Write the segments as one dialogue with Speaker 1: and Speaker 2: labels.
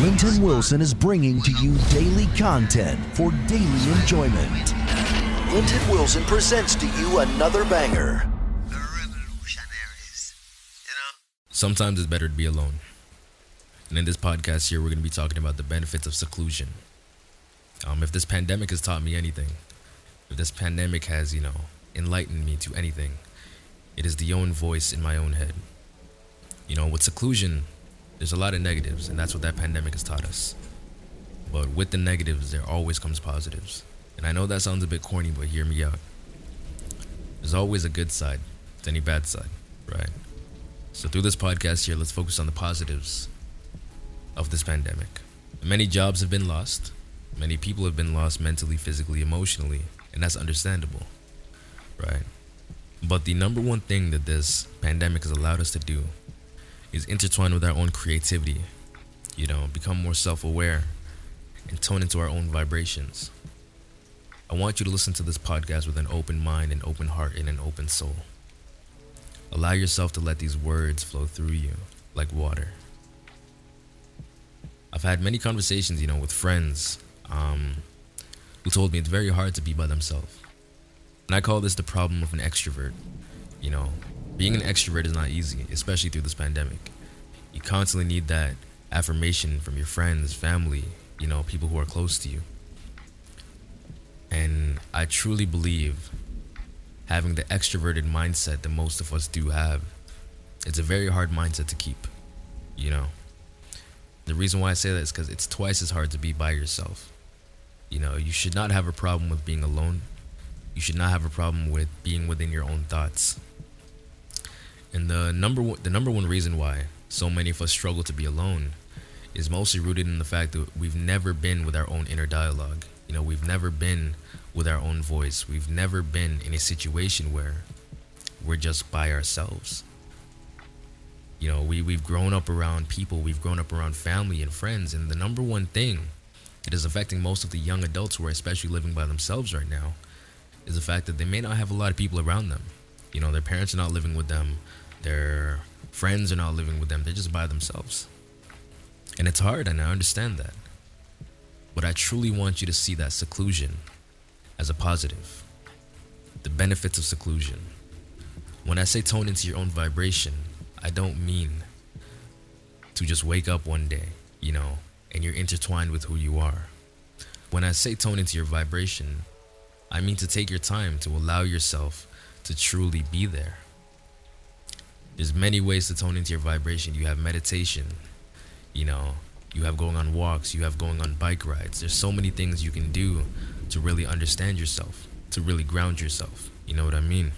Speaker 1: Linton Wilson is bringing to you daily content for daily enjoyment. Linton Wilson presents to you another banger.
Speaker 2: Sometimes it's better to be alone. And in this podcast here, we're going to be talking about the benefits of seclusion. Um, if this pandemic has taught me anything, if this pandemic has, you know, enlightened me to anything, it is the own voice in my own head. You know, with seclusion, there's a lot of negatives, and that's what that pandemic has taught us. But with the negatives, there always comes positives. And I know that sounds a bit corny, but hear me out. There's always a good side to any bad side, right? So through this podcast here, let's focus on the positives of this pandemic. Many jobs have been lost. Many people have been lost mentally, physically, emotionally, and that's understandable, right? But the number one thing that this pandemic has allowed us to do is intertwined with our own creativity, you know, become more self aware and tone into our own vibrations. I want you to listen to this podcast with an open mind, an open heart, and an open soul. Allow yourself to let these words flow through you like water. I've had many conversations, you know, with friends um, who told me it's very hard to be by themselves. And I call this the problem of an extrovert. You know, being an extrovert is not easy, especially through this pandemic. You constantly need that affirmation from your friends, family, you know, people who are close to you. And I truly believe having the extroverted mindset that most of us do have, it's a very hard mindset to keep, you know. The reason why I say that is because it's twice as hard to be by yourself. You know, you should not have a problem with being alone. You should not have a problem with being within your own thoughts. And the number one, the number one reason why so many of us struggle to be alone is mostly rooted in the fact that we've never been with our own inner dialogue. You know, we've never been with our own voice. We've never been in a situation where we're just by ourselves. You know, we, we've grown up around people, we've grown up around family and friends, and the number one thing that is affecting most of the young adults who are especially living by themselves right now is the fact that they may not have a lot of people around them. You know, their parents are not living with them, their friends are not living with them, they're just by themselves. And it's hard, and I understand that. But I truly want you to see that seclusion as a positive. The benefits of seclusion. When I say tone into your own vibration, I don't mean to just wake up one day, you know, and you're intertwined with who you are. When I say tone into your vibration, I mean to take your time to allow yourself to truly be there. There's many ways to tone into your vibration. You have meditation, you know, you have going on walks, you have going on bike rides. There's so many things you can do to really understand yourself, to really ground yourself. You know what I mean?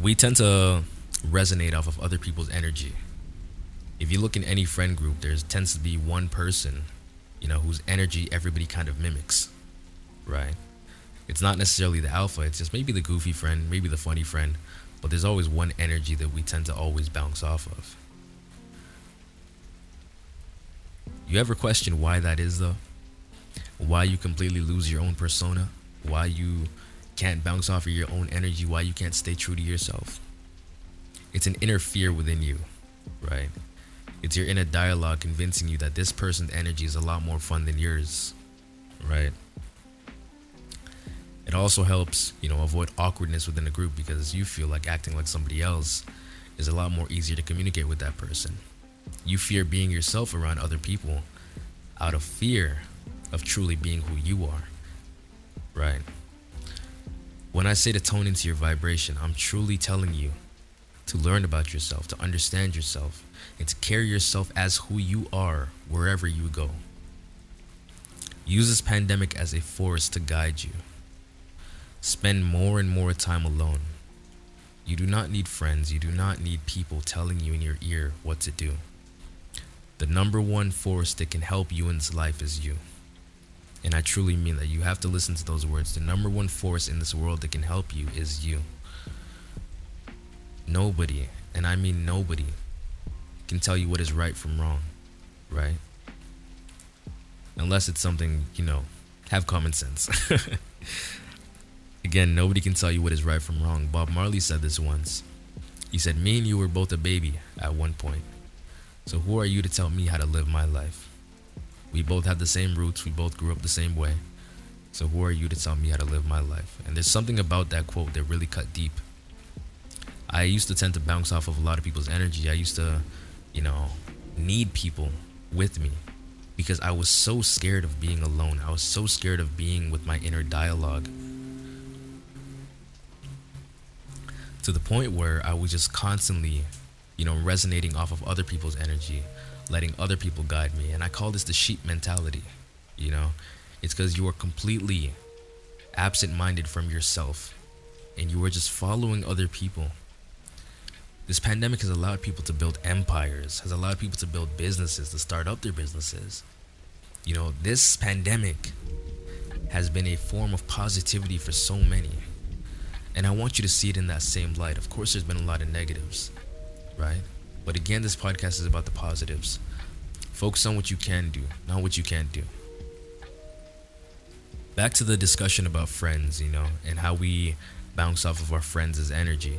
Speaker 2: We tend to resonate off of other people's energy. If you look in any friend group, there tends to be one person, you know, whose energy everybody kind of mimics, right? It's not necessarily the alpha, it's just maybe the goofy friend, maybe the funny friend, but there's always one energy that we tend to always bounce off of. You ever question why that is, though? Why you completely lose your own persona? Why you can't bounce off of your own energy? Why you can't stay true to yourself? It's an inner fear within you, right? It's your inner dialogue convincing you that this person's energy is a lot more fun than yours, right? It also helps, you know, avoid awkwardness within a group because you feel like acting like somebody else is a lot more easier to communicate with that person. You fear being yourself around other people out of fear of truly being who you are. Right? When I say to tone into your vibration, I'm truly telling you to learn about yourself, to understand yourself, and to carry yourself as who you are wherever you go. Use this pandemic as a force to guide you. Spend more and more time alone. You do not need friends, you do not need people telling you in your ear what to do. The number one force that can help you in this life is you. And I truly mean that you have to listen to those words. The number one force in this world that can help you is you. Nobody, and I mean nobody, can tell you what is right from wrong, right? Unless it's something, you know, have common sense. Again, nobody can tell you what is right from wrong. Bob Marley said this once. He said, Me and you were both a baby at one point. So who are you to tell me how to live my life? We both have the same roots, we both grew up the same way. So who are you to tell me how to live my life? And there's something about that quote that really cut deep. I used to tend to bounce off of a lot of people's energy. I used to, you know, need people with me because I was so scared of being alone. I was so scared of being with my inner dialogue. To the point where I was just constantly, you know, resonating off of other people's energy, letting other people guide me. And I call this the sheep mentality. You know, it's because you are completely absent minded from yourself and you are just following other people. This pandemic has allowed people to build empires, has allowed people to build businesses, to start up their businesses. You know, this pandemic has been a form of positivity for so many. And I want you to see it in that same light. Of course, there's been a lot of negatives, right? But again, this podcast is about the positives. Focus on what you can do, not what you can't do. Back to the discussion about friends, you know, and how we bounce off of our friends' energy.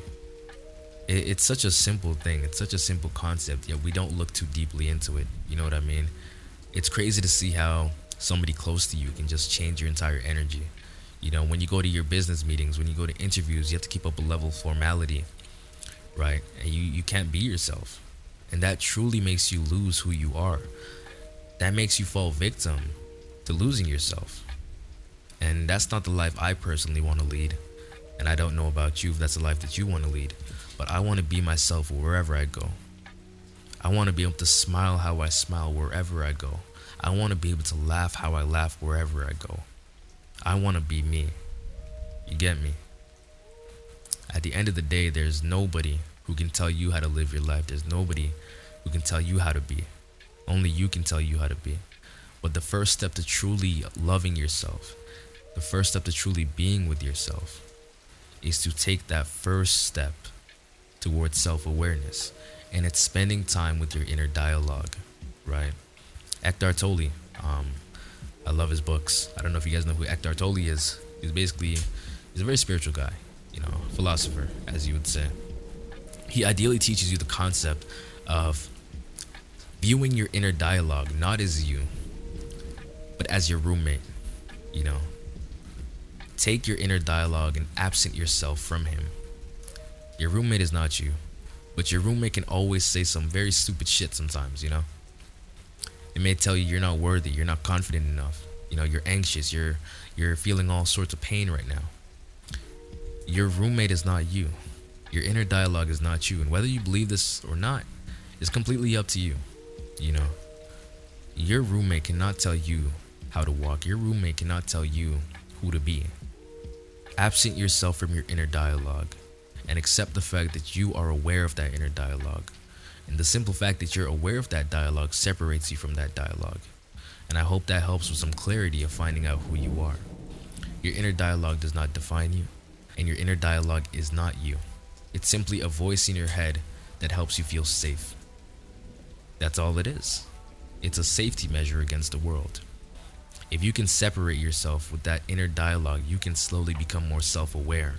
Speaker 2: It, it's such a simple thing, it's such a simple concept, yet we don't look too deeply into it. You know what I mean? It's crazy to see how somebody close to you can just change your entire energy. You know, when you go to your business meetings, when you go to interviews, you have to keep up a level of formality, right? And you, you can't be yourself. And that truly makes you lose who you are. That makes you fall victim to losing yourself. And that's not the life I personally want to lead. And I don't know about you if that's the life that you want to lead. But I want to be myself wherever I go. I want to be able to smile how I smile wherever I go. I want to be able to laugh how I laugh wherever I go. I want to be me. You get me? At the end of the day, there's nobody who can tell you how to live your life. There's nobody who can tell you how to be. Only you can tell you how to be. But the first step to truly loving yourself, the first step to truly being with yourself, is to take that first step towards self awareness. And it's spending time with your inner dialogue, right? Eckhart Tolle, um, I love his books. I don't know if you guys know who Eckhart Tolle is. He's basically he's a very spiritual guy, you know, philosopher, as you would say. He ideally teaches you the concept of viewing your inner dialogue not as you, but as your roommate. You know, take your inner dialogue and absent yourself from him. Your roommate is not you, but your roommate can always say some very stupid shit sometimes, you know? It may tell you you're not worthy, you're not confident enough. You know, you're anxious, you're you're feeling all sorts of pain right now. Your roommate is not you. Your inner dialogue is not you. And whether you believe this or not is completely up to you. You know, your roommate cannot tell you how to walk. Your roommate cannot tell you who to be. Absent yourself from your inner dialogue and accept the fact that you are aware of that inner dialogue. And the simple fact that you're aware of that dialogue separates you from that dialogue. And I hope that helps with some clarity of finding out who you are. Your inner dialogue does not define you, and your inner dialogue is not you. It's simply a voice in your head that helps you feel safe. That's all it is. It's a safety measure against the world. If you can separate yourself with that inner dialogue, you can slowly become more self aware.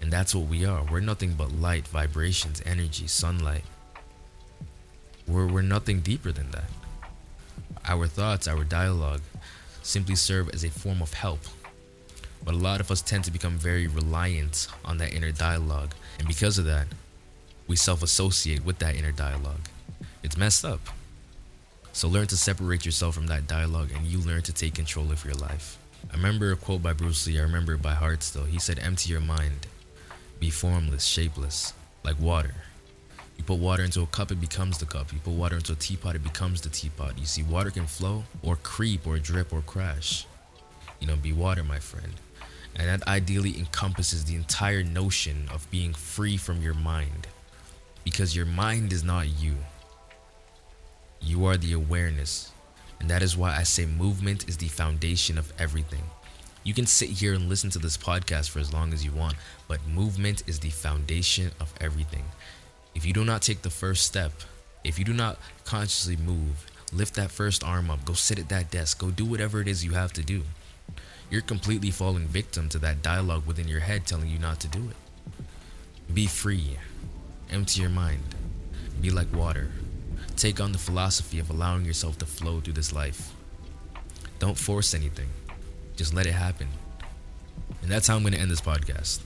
Speaker 2: And that's what we are. We're nothing but light, vibrations, energy, sunlight. We're, we're nothing deeper than that. Our thoughts, our dialogue, simply serve as a form of help. But a lot of us tend to become very reliant on that inner dialogue. And because of that, we self associate with that inner dialogue. It's messed up. So learn to separate yourself from that dialogue and you learn to take control of your life. I remember a quote by Bruce Lee, I remember it by heart still. He said, Empty your mind, be formless, shapeless, like water. You put water into a cup, it becomes the cup. You put water into a teapot, it becomes the teapot. You see, water can flow or creep or drip or crash. You know, be water, my friend. And that ideally encompasses the entire notion of being free from your mind. Because your mind is not you. You are the awareness. And that is why I say movement is the foundation of everything. You can sit here and listen to this podcast for as long as you want, but movement is the foundation of everything. If you do not take the first step, if you do not consciously move, lift that first arm up, go sit at that desk, go do whatever it is you have to do, you're completely falling victim to that dialogue within your head telling you not to do it. Be free. Empty your mind. Be like water. take on the philosophy of allowing yourself to flow through this life. Don't force anything, just let it happen. And that's how I'm going to end this podcast.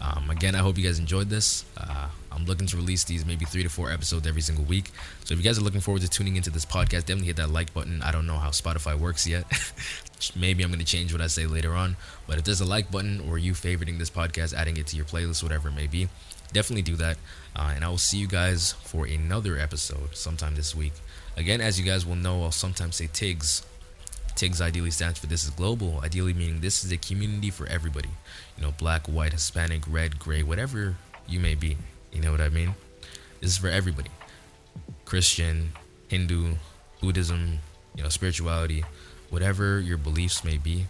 Speaker 2: Um, again, I hope you guys enjoyed this. Uh, I'm looking to release these maybe three to four episodes every single week. So if you guys are looking forward to tuning into this podcast, definitely hit that like button. I don't know how Spotify works yet. maybe I'm going to change what I say later on. But if there's a like button or you favoriting this podcast, adding it to your playlist, whatever it may be, definitely do that. Uh, and I will see you guys for another episode sometime this week. Again, as you guys will know, I'll sometimes say TIGS TIGS ideally stands for This is Global, ideally meaning this is a community for everybody. You know, black, white, Hispanic, red, gray, whatever you may be. You know what I mean? This is for everybody. Christian, Hindu, Buddhism, you know, spirituality, whatever your beliefs may be.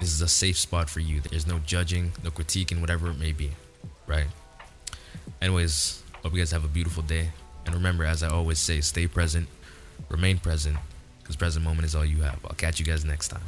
Speaker 2: This is a safe spot for you. There's no judging, no critiquing, whatever it may be. Right? Anyways, hope you guys have a beautiful day. And remember, as I always say, stay present, remain present, because present moment is all you have. I'll catch you guys next time.